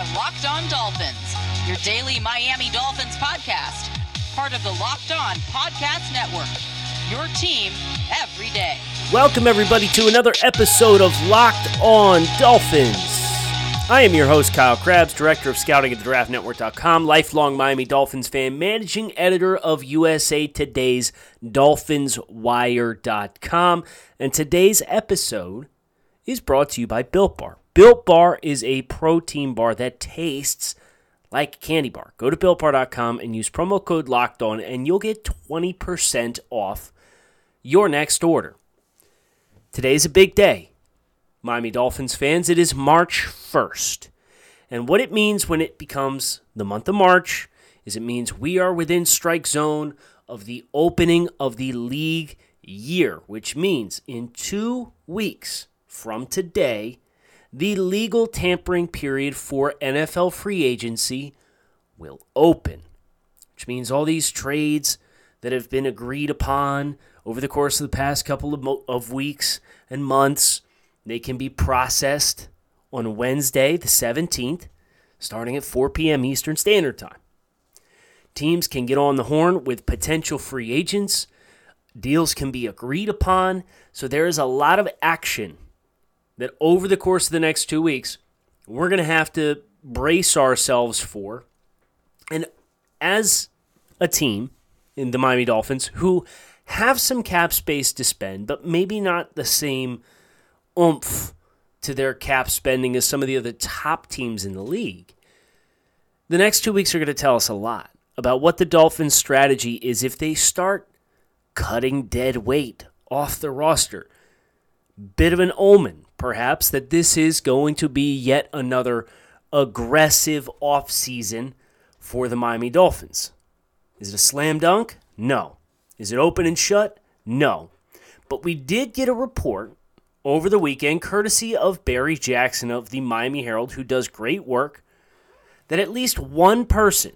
are Locked On Dolphins, your daily Miami Dolphins podcast, part of the Locked On Podcast Network. Your team every day. Welcome, everybody, to another episode of Locked On Dolphins. I am your host, Kyle Crabbs, director of scouting at thedraftnetwork.com, lifelong Miami Dolphins fan, managing editor of USA Today's DolphinsWire.com. And today's episode is brought to you by Built Bar. Built Bar is a protein bar that tastes like candy bar. Go to builtbar.com and use promo code locked on, and you'll get 20% off your next order. Today's a big day. Miami Dolphins fans, it is March 1st. And what it means when it becomes the month of March is it means we are within strike zone of the opening of the league year, which means in two weeks from today, the legal tampering period for NFL free agency will open, which means all these trades that have been agreed upon over the course of the past couple of, mo- of weeks and months, they can be processed on Wednesday, the 17th, starting at 4 p.m. Eastern Standard Time. Teams can get on the horn with potential free agents. Deals can be agreed upon. So there is a lot of action that over the course of the next two weeks, we're going to have to brace ourselves for. And as a team in the Miami Dolphins who have some cap space to spend, but maybe not the same oomph to their cap spending as some of the other top teams in the league, the next two weeks are going to tell us a lot about what the Dolphins' strategy is if they start cutting dead weight off the roster. Bit of an omen perhaps, that this is going to be yet another aggressive offseason for the Miami Dolphins. Is it a slam dunk? No. Is it open and shut? No. But we did get a report over the weekend, courtesy of Barry Jackson of the Miami Herald, who does great work, that at least one person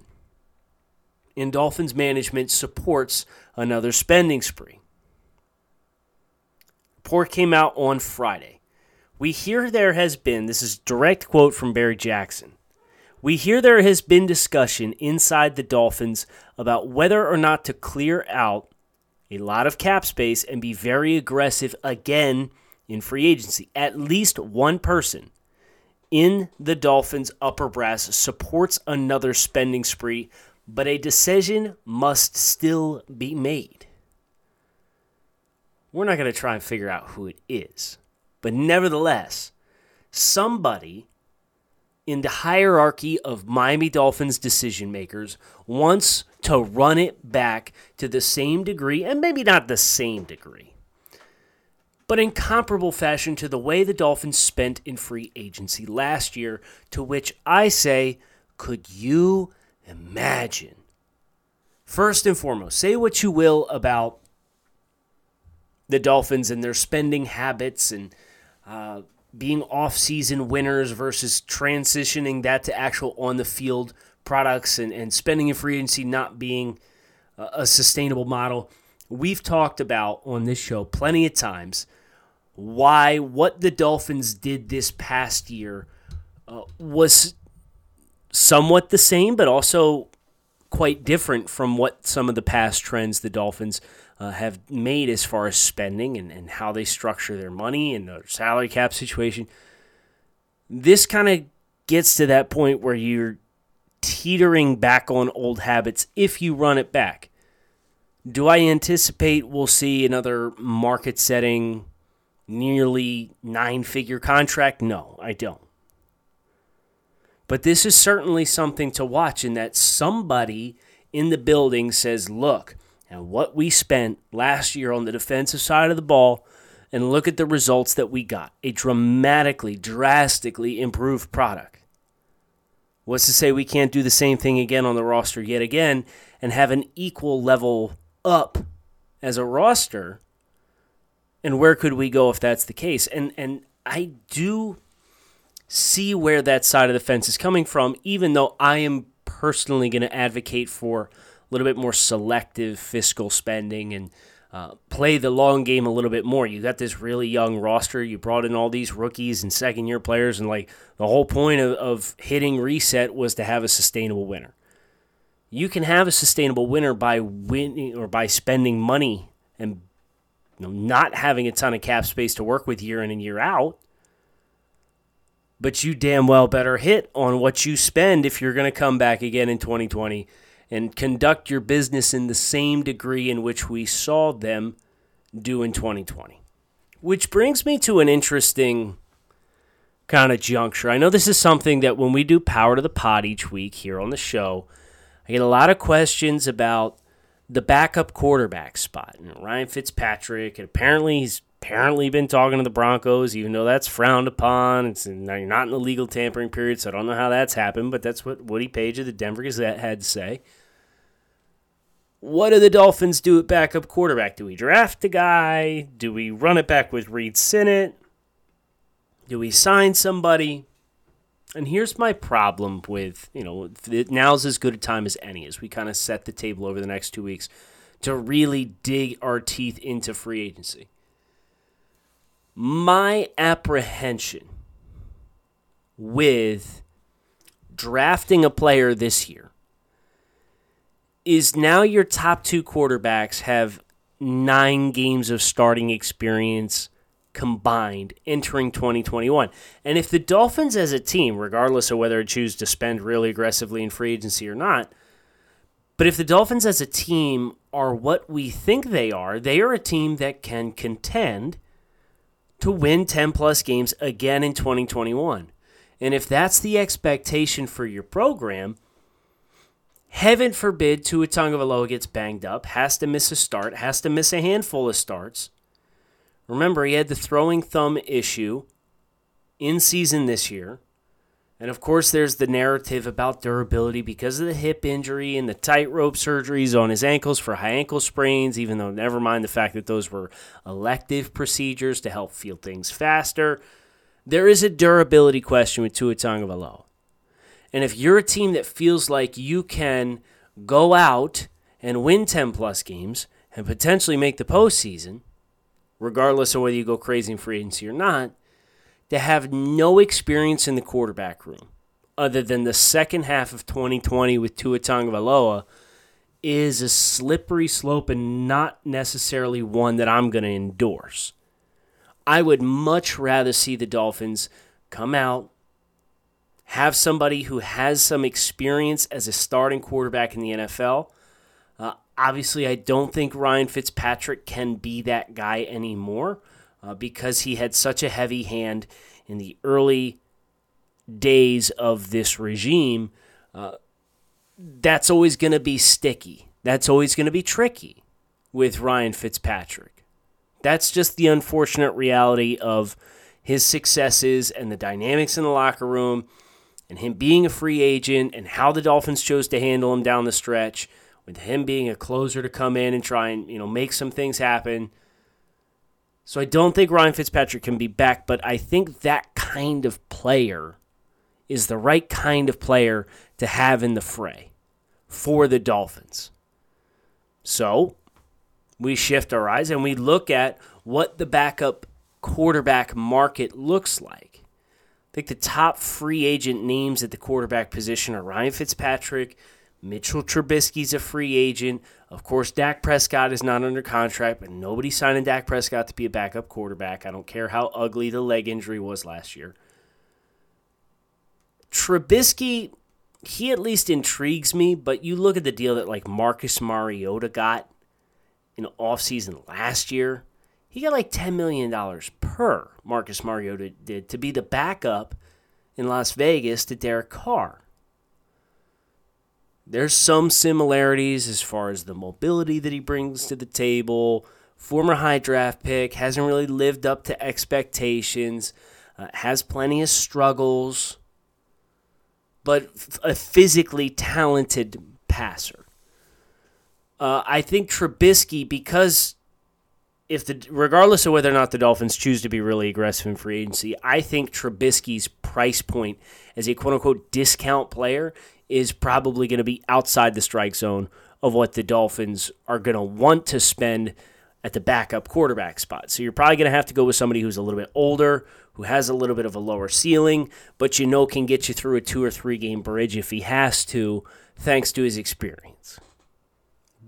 in Dolphins management supports another spending spree. Report came out on Friday. We hear there has been, this is direct quote from Barry Jackson. We hear there has been discussion inside the Dolphins about whether or not to clear out a lot of cap space and be very aggressive again in free agency. At least one person in the Dolphins' upper brass supports another spending spree, but a decision must still be made. We're not going to try and figure out who it is. But nevertheless, somebody in the hierarchy of Miami Dolphins decision makers wants to run it back to the same degree, and maybe not the same degree, but in comparable fashion to the way the Dolphins spent in free agency last year, to which I say, could you imagine? First and foremost, say what you will about the Dolphins and their spending habits and uh, being off-season winners versus transitioning that to actual on-the-field products and, and spending in free agency not being a, a sustainable model. We've talked about on this show plenty of times why what the Dolphins did this past year uh, was somewhat the same, but also quite different from what some of the past trends the Dolphins uh, have made as far as spending and, and how they structure their money and their salary cap situation. This kind of gets to that point where you're teetering back on old habits if you run it back. Do I anticipate we'll see another market setting, nearly nine figure contract? No, I don't. But this is certainly something to watch in that somebody in the building says, look, and what we spent last year on the defensive side of the ball and look at the results that we got a dramatically, drastically improved product. What's to say we can't do the same thing again on the roster yet again and have an equal level up as a roster? And where could we go if that's the case? And and I do see where that side of the fence is coming from, even though I am personally going to advocate for little bit more selective fiscal spending and uh, play the long game a little bit more. You got this really young roster. You brought in all these rookies and second year players, and like the whole point of, of hitting reset was to have a sustainable winner. You can have a sustainable winner by winning or by spending money and you know, not having a ton of cap space to work with year in and year out. But you damn well better hit on what you spend if you're going to come back again in 2020 and conduct your business in the same degree in which we saw them do in 2020. Which brings me to an interesting kind of juncture. I know this is something that when we do Power to the Pod each week here on the show, I get a lot of questions about the backup quarterback spot. And Ryan Fitzpatrick, and apparently he's apparently been talking to the Broncos, even though that's frowned upon. It's now you're not in the legal tampering period, so I don't know how that's happened, but that's what Woody Paige of the Denver Gazette had to say. What do the Dolphins do at backup quarterback? Do we draft a guy? Do we run it back with Reid Sinnett? Do we sign somebody? And here's my problem with, you know, now's as good a time as any as we kind of set the table over the next two weeks to really dig our teeth into free agency. My apprehension with drafting a player this year is now your top two quarterbacks have nine games of starting experience combined entering 2021. And if the Dolphins as a team, regardless of whether it choose to spend really aggressively in free agency or not, but if the Dolphins as a team are what we think they are, they are a team that can contend to win 10 plus games again in 2021. And if that's the expectation for your program, heaven forbid Tua Tagovailoa gets banged up, has to miss a start, has to miss a handful of starts Remember, he had the throwing thumb issue in season this year. And of course, there's the narrative about durability because of the hip injury and the tightrope surgeries on his ankles for high ankle sprains, even though, never mind the fact that those were elective procedures to help feel things faster. There is a durability question with Tua Tagovailoa. And if you're a team that feels like you can go out and win 10 plus games and potentially make the postseason – regardless of whether you go crazy in free agency or not, to have no experience in the quarterback room other than the second half of 2020 with Tua Tagovailoa is a slippery slope and not necessarily one that I'm going to endorse. I would much rather see the Dolphins come out, have somebody who has some experience as a starting quarterback in the NFL, uh, obviously, I don't think Ryan Fitzpatrick can be that guy anymore uh, because he had such a heavy hand in the early days of this regime. Uh, that's always going to be sticky. That's always going to be tricky with Ryan Fitzpatrick. That's just the unfortunate reality of his successes and the dynamics in the locker room and him being a free agent and how the Dolphins chose to handle him down the stretch with him being a closer to come in and try and you know make some things happen. So I don't think Ryan Fitzpatrick can be back, but I think that kind of player is the right kind of player to have in the fray for the Dolphins. So we shift our eyes and we look at what the backup quarterback market looks like. I think the top free agent names at the quarterback position are Ryan Fitzpatrick, Mitchell Trubisky's a free agent. Of course, Dak Prescott is not under contract, but nobody's signing Dak Prescott to be a backup quarterback. I don't care how ugly the leg injury was last year. Trubisky, he at least intrigues me, but you look at the deal that like Marcus Mariota got in offseason last year. He got like $10 million per Marcus Mariota did to be the backup in Las Vegas to Derek Carr. There's some similarities as far as the mobility that he brings to the table. Former high draft pick, hasn't really lived up to expectations, uh, has plenty of struggles, but a physically talented passer. Uh, I think Trubisky, because if the regardless of whether or not the Dolphins choose to be really aggressive in free agency, I think Trubisky's price point as a quote unquote discount player is probably going to be outside the strike zone of what the Dolphins are going to want to spend at the backup quarterback spot. So you're probably going to have to go with somebody who's a little bit older, who has a little bit of a lower ceiling, but you know can get you through a two or three game bridge if he has to, thanks to his experience.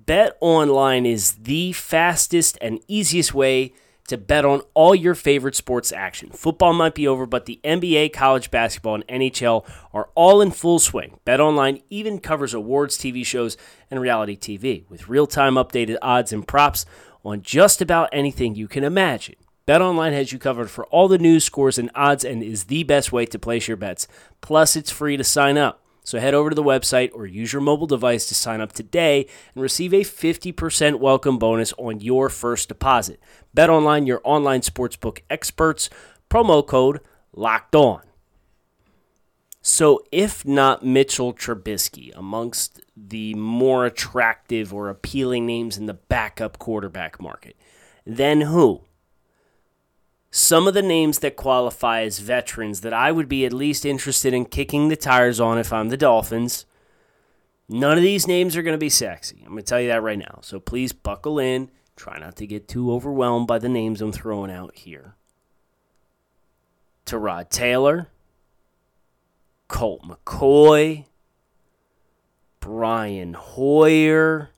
BetOnline is the fastest and easiest way to bet on all your favorite sports action. Football might be over, but the NBA, college basketball, and NHL are all in full swing. BetOnline even covers awards, TV shows, and reality TV with real-time updated odds and props on just about anything you can imagine. BetOnline has you covered for all the news, scores, and odds and is the best way to place your bets. Plus, it's free to sign up. So head over to the website or use your mobile device to sign up today and receive a 50% welcome bonus on your first deposit. BetOnline, your online sportsbook experts. Promo code locked on. So, if not Mitchell Trubisky amongst the more attractive or appealing names in the backup quarterback market, then who? Some of the names that qualify as veterans that I would be at least interested in kicking the tires on if I'm the Dolphins. None of these names are going to be sexy. I'm going to tell you that right now. So please buckle in. Try not to get too overwhelmed by the names I'm throwing out here. Tyrod Taylor, Colt McCoy, Brian Hoyer,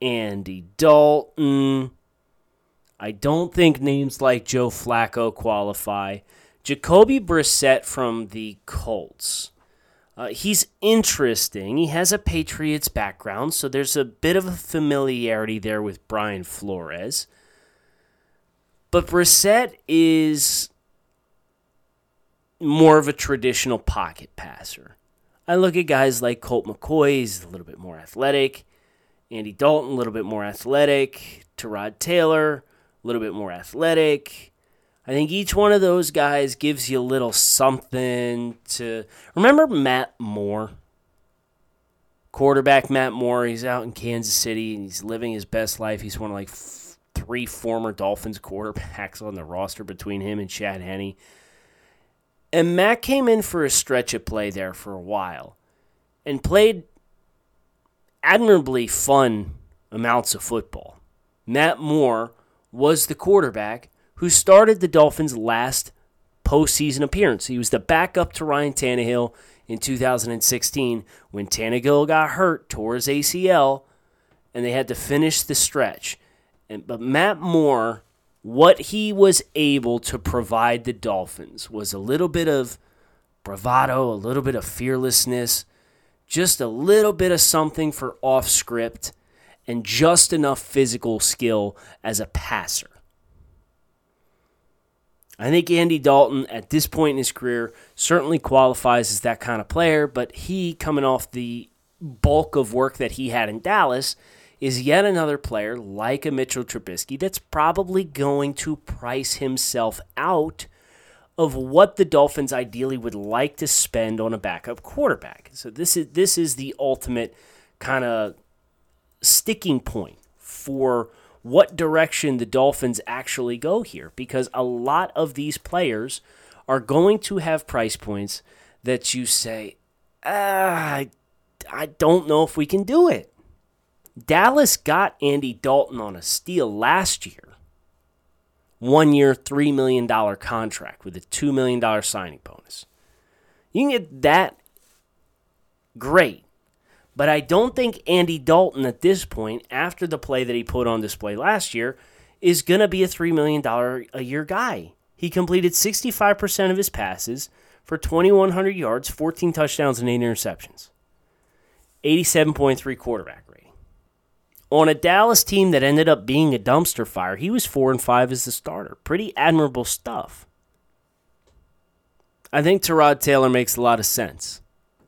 Andy Dalton, I don't think names like Joe Flacco qualify. Jacoby Brissett from the Colts. Uh, he's interesting. He has a Patriots background, so there's a bit of a familiarity there with Brian Flores. But Brissett is more of a traditional pocket passer. I look at guys like Colt McCoy, he's a little bit more athletic. Andy Dalton, a little bit more athletic. Tyrod Taylor, a little bit more athletic. I think each one of those guys gives you a little something to. Remember Matt Moore? Quarterback Matt Moore. He's out in Kansas City and he's living his best life. He's one of like f- three former Dolphins quarterbacks on the roster between him and Chad Henne. And Matt came in for a stretch of play there for a while and played admirably fun amounts of football. Matt Moore was the quarterback who started the Dolphins' last postseason appearance. He was the backup to Ryan Tannehill in 2016 when Tannehill got hurt, tore his ACL, and they had to finish the stretch. And, but Matt Moore, what he was able to provide the Dolphins was a little bit of bravado, a little bit of fearlessness, just a little bit of something for off script and just enough physical skill as a passer. I think Andy Dalton, at this point in his career, certainly qualifies as that kind of player, but he, coming off the bulk of work that he had in Dallas, is yet another player like a Mitchell Trubisky that's probably going to price himself out of what the Dolphins ideally would like to spend on a backup quarterback. So this is this is the ultimate kind of sticking point for what direction the Dolphins actually go here because a lot of these players are going to have price points that you say, ah, I, I don't know if we can do it. Dallas got Andy Dalton on a steal last year. One year, $3 million contract with a $2 million signing bonus. You can get that great. But I don't think Andy Dalton at this point, after the play that he put on display last year, is going to be a $3 million a year guy. He completed 65% of his passes for 2,100 yards, 14 touchdowns, and 8 interceptions. 87.3 quarterback rating. On a Dallas team that ended up being a dumpster fire, he was 4 and 5 as the starter. Pretty admirable stuff. I think Tyrod Taylor makes a lot of sense.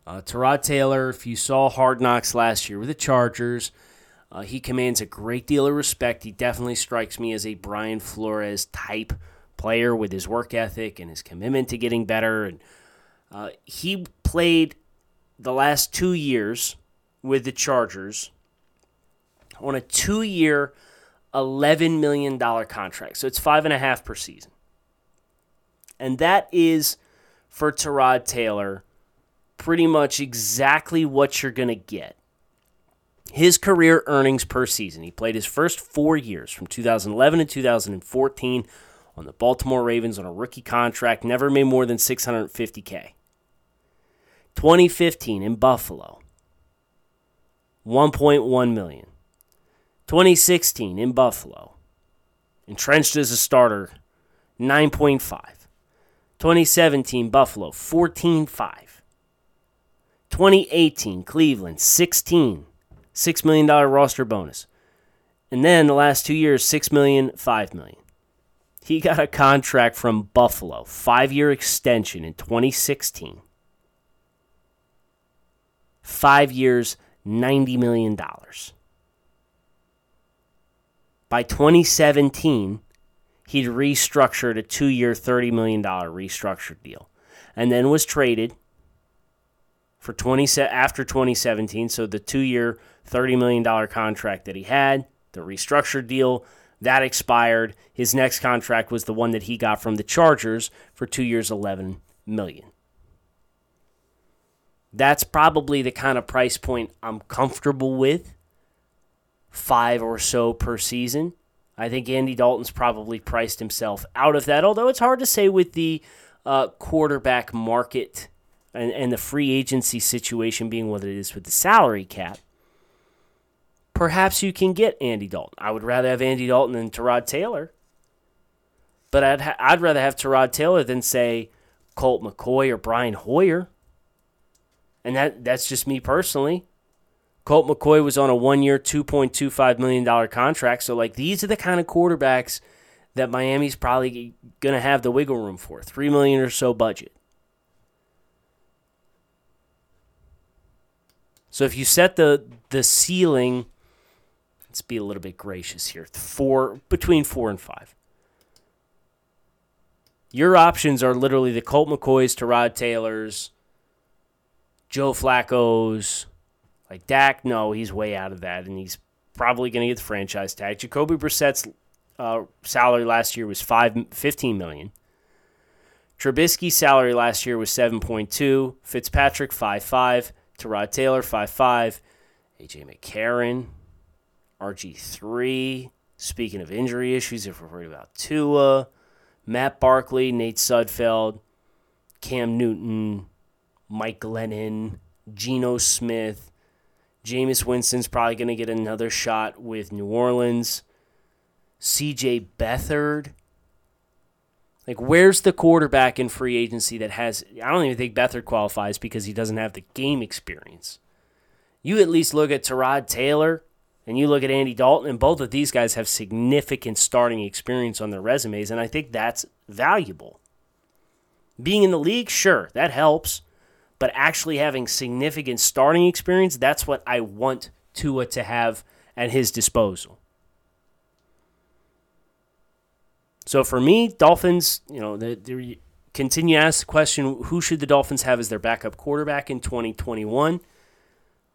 Uh, Tyrod Taylor, if you saw Hard Knocks last year with the Chargers, uh, he commands a great deal of respect. He definitely strikes me as a Brian Flores type player with his work ethic and his commitment to getting better. And uh, he played the last two years with the Chargers on a two-year, eleven million dollar contract. So it's five and a half per season, and that is for Tyrod Taylor pretty much exactly what you're going to get. his career earnings per season. He played his first four years from 2011 to 2014 on the Baltimore Ravens on a rookie contract, never made more than 650K. 2015 in Buffalo, 1.1 million. 2016 in Buffalo, entrenched as a starter, 9.5. 2017 Buffalo, 14.5. 2018 Cleveland, 16. $6 million roster bonus. And then the last two years, $6 million, $5 million. He got a contract from Buffalo, five year extension in 2016. Five years, $90 million. By 2017, he'd restructured a two year, $30 million restructured deal and then was traded for 20 after 2017. So the two year, $30 million contract that he had, the restructured deal, that expired. His next contract was the one that he got from the Chargers for two years, 11 million. That's probably the kind of price point I'm comfortable with. Five or so per season. I think Andy Dalton's probably priced himself out of that, although it's hard to say with the uh, quarterback market and, and the free agency situation being what it is with the salary cap perhaps you can get Andy Dalton. I would rather have Andy Dalton than Tyrod Taylor. But I'd, ha- I'd rather have Tyrod Taylor than, say, Colt McCoy or Brian Hoyer. And that, that's just me personally. Colt McCoy was on a one year, $2.25 million contract. So, like, these are the kind of quarterbacks that Miami's probably going to have the wiggle room for. 3 million or so budget. So if you set the the ceiling let's be a little bit gracious here. Four between four and five. Your options are literally the Colt McCoys, Tyrod Taylors, Joe Flacco's, like Dak. No, he's way out of that, and he's probably going to get the franchise tag. Jacoby Brissett's uh, salary last year was five, 15 million. Trubisky's salary last year was 7.2. Fitzpatrick 5.5. Tyrod Taylor 5'5. AJ McCarron RG3. Speaking of injury issues, if we're worried about Tua, Matt Barkley, Nate Sudfeld, Cam Newton, Mike Glennon, Geno Smith, Jameis Winston's probably going to get another shot with New Orleans. CJ Beathard. Like, where's the quarterback in free agency that has. I don't even think Beathard qualifies because he doesn't have the game experience. You at least look at Tyrod Taylor and you look at Andy Dalton, and both of these guys have significant starting experience on their resumes, and I think that's valuable. Being in the league, sure, that helps, but actually having significant starting experience, that's what I want Tua to have at his disposal. So for me, Dolphins, you know, they, they continue to ask the question who should the Dolphins have as their backup quarterback in 2021?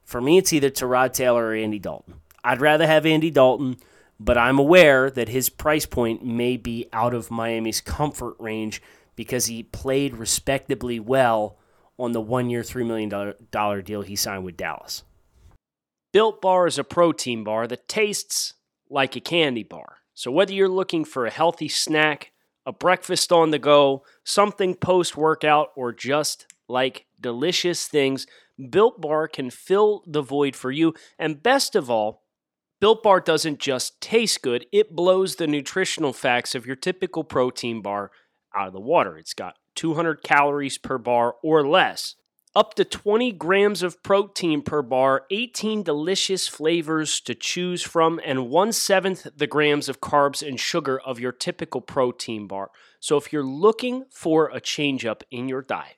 For me, it's either Tyrod Taylor or Andy Dalton. I'd rather have Andy Dalton, but I'm aware that his price point may be out of Miami's comfort range because he played respectably well on the one year, $3 million deal he signed with Dallas. Built Bar is a protein bar that tastes like a candy bar. So whether you're looking for a healthy snack, a breakfast on the go, something post workout, or just like delicious things, Built Bar can fill the void for you. And best of all, Built Bar doesn't just taste good, it blows the nutritional facts of your typical protein bar out of the water. It's got 200 calories per bar or less, up to 20 grams of protein per bar, 18 delicious flavors to choose from, and one seventh the grams of carbs and sugar of your typical protein bar. So if you're looking for a change up in your diet,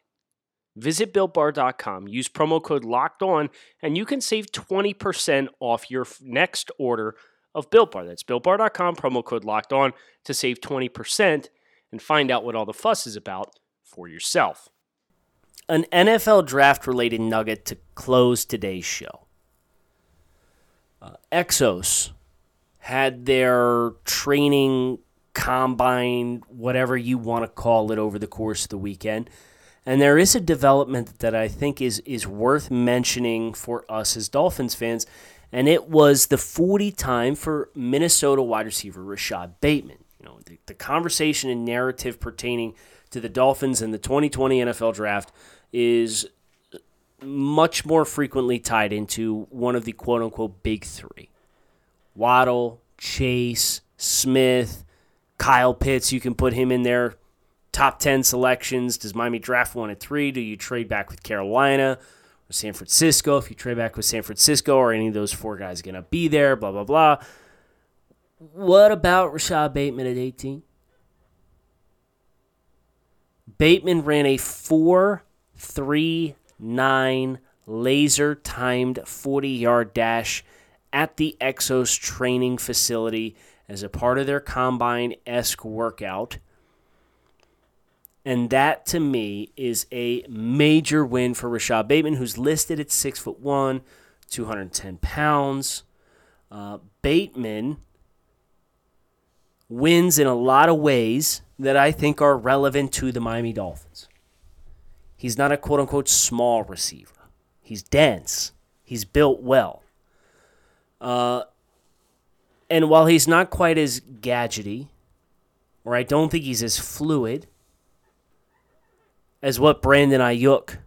Visit builtbar.com, use promo code locked on, and you can save 20% off your next order of Built Bar. That's builtbar.com, promo code locked on to save 20% and find out what all the fuss is about for yourself. An NFL draft related nugget to close today's show. Uh, Exos had their training combine, whatever you want to call it, over the course of the weekend. And there is a development that I think is is worth mentioning for us as Dolphins fans, and it was the 40 time for Minnesota wide receiver Rashod Bateman. You know, the, the conversation and narrative pertaining to the Dolphins in the 2020 NFL draft is much more frequently tied into one of the quote unquote big three Waddle, Chase, Smith, Kyle Pitts. You can put him in there. Top 10 selections. Does Miami draft one at three? Do you trade back with Carolina or San Francisco? If you trade back with San Francisco, or any of those four guys going to be there? Blah, blah, blah. What about Rashod Bateman at 18? Bateman ran a 4 3 9 laser timed 40 yard dash at the Exos training facility as a part of their combine esque workout. And that to me is a major win for Rashod Bateman, who's listed at six foot one, 210 pounds. Uh, Bateman wins in a lot of ways that I think are relevant to the Miami Dolphins. He's not a quote unquote small receiver. He's dense. He's built well. Uh, and while he's not quite as gadgety, or I don't think he's as fluid as what Brandon Aiyuk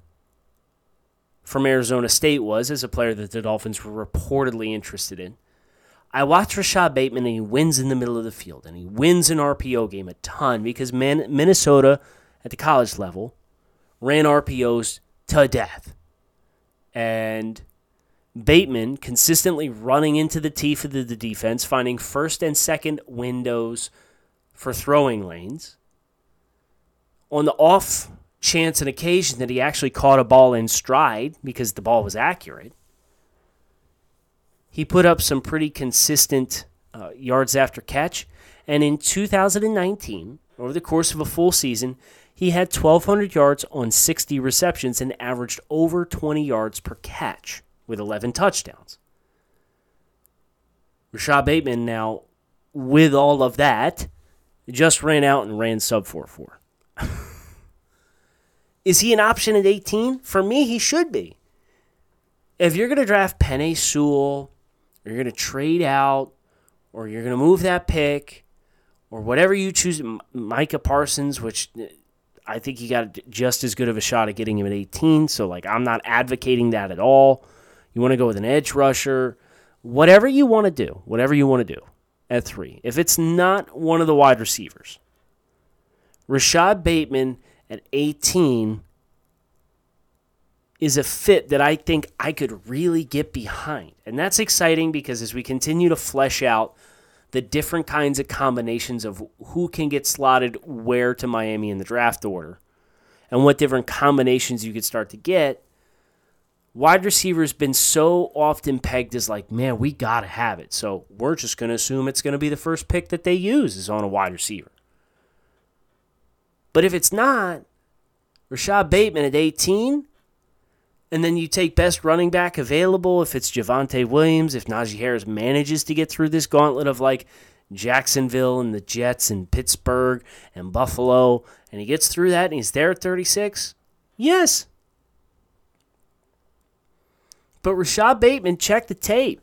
from Arizona State was as a player that the Dolphins were reportedly interested in. I watch Rashod Bateman and he wins in the middle of the field and he wins an RPO game a ton because Man- Minnesota at the college level ran RPOs to death. And Bateman consistently running into the teeth of the, the defense, finding first and second windows for throwing lanes. On the off chance and occasion that he actually caught a ball in stride because the ball was accurate, he put up some pretty consistent uh, yards after catch. And in 2019, over the course of a full season, he had 1,200 yards on 60 receptions and averaged over 20 yards per catch with 11 touchdowns. Rashod Bateman now, with all of that, just ran out and ran sub 4 4. Is he an option at 18? For me, he should be. If you're going to draft Penei Sewell, you're going to trade out, or you're going to move that pick, or whatever you choose, Micah Parsons, which uh, I think he got just as good of a shot at getting him at 18. So, like, I'm not advocating that at all. You want to go with an edge rusher, whatever you want to do, whatever you want to do at three. If it's not one of the wide receivers, Rashod Bateman at 18 is a fit that I think I could really get behind. And that's exciting because as we continue to flesh out the different kinds of combinations of who can get slotted where to Miami in the draft order and what different combinations you could start to get. Wide receiver's been so often pegged as like, man, we got to have it. So we're just going to assume it's going to be the first pick that they use is on a wide receiver. But if it's not, Rashod Bateman at 18, and then you take best running back available if it's Javonte Williams, if Najee Harris manages to get through this gauntlet of like Jacksonville and the Jets and Pittsburgh and Buffalo, and he gets through that and he's there at 36, yes. But Rashod Bateman, check the tape.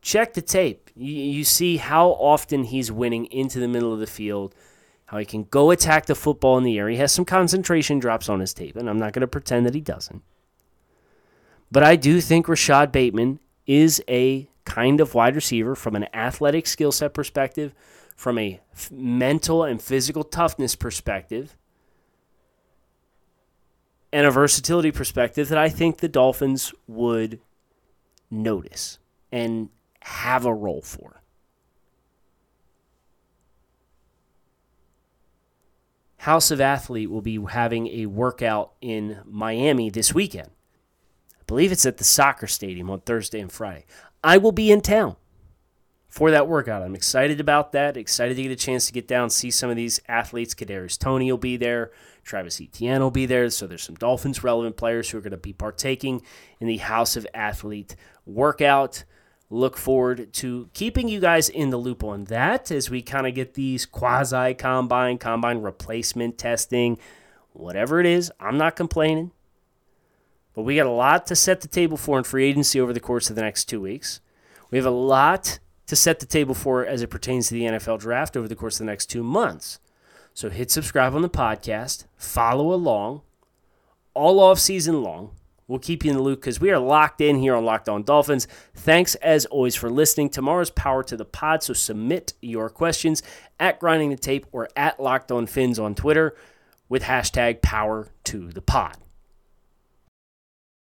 Check the tape. You, you see how often he's winning into the middle of the field how he can go attack the football in the air. He has some concentration drops on his tape, and I'm not going to pretend that he doesn't. But I do think Rashod Bateman is a kind of wide receiver from an athletic skill set perspective, from a f- mental and physical toughness perspective, and a versatility perspective that I think the Dolphins would notice and have a role for. House of Athlete will be having a workout in Miami this weekend. I believe it's at the soccer stadium on Thursday and Friday. I will be in town for that workout. I'm excited about that. Excited to get a chance to get down see some of these athletes. Kadarius Toney will be there. Travis Etienne will be there. So there's some Dolphins relevant players who are going to be partaking in the House of Athlete workout look forward to keeping you guys in the loop on that as we kind of get these quasi combine, combine replacement testing, whatever it is. I'm not complaining. But we got a lot to set the table for in free agency over the course of the next two weeks. We have a lot to set the table for as it pertains to the NFL draft over the course of the next two months. So hit subscribe on the podcast, follow along all off season long. We'll keep you in the loop because we are locked in here on Locked On Dolphins. Thanks as always for listening. Tomorrow's power to the pod, so submit your questions at Grinding the Tape or at Locked On Fins on Twitter with hashtag power to the pod.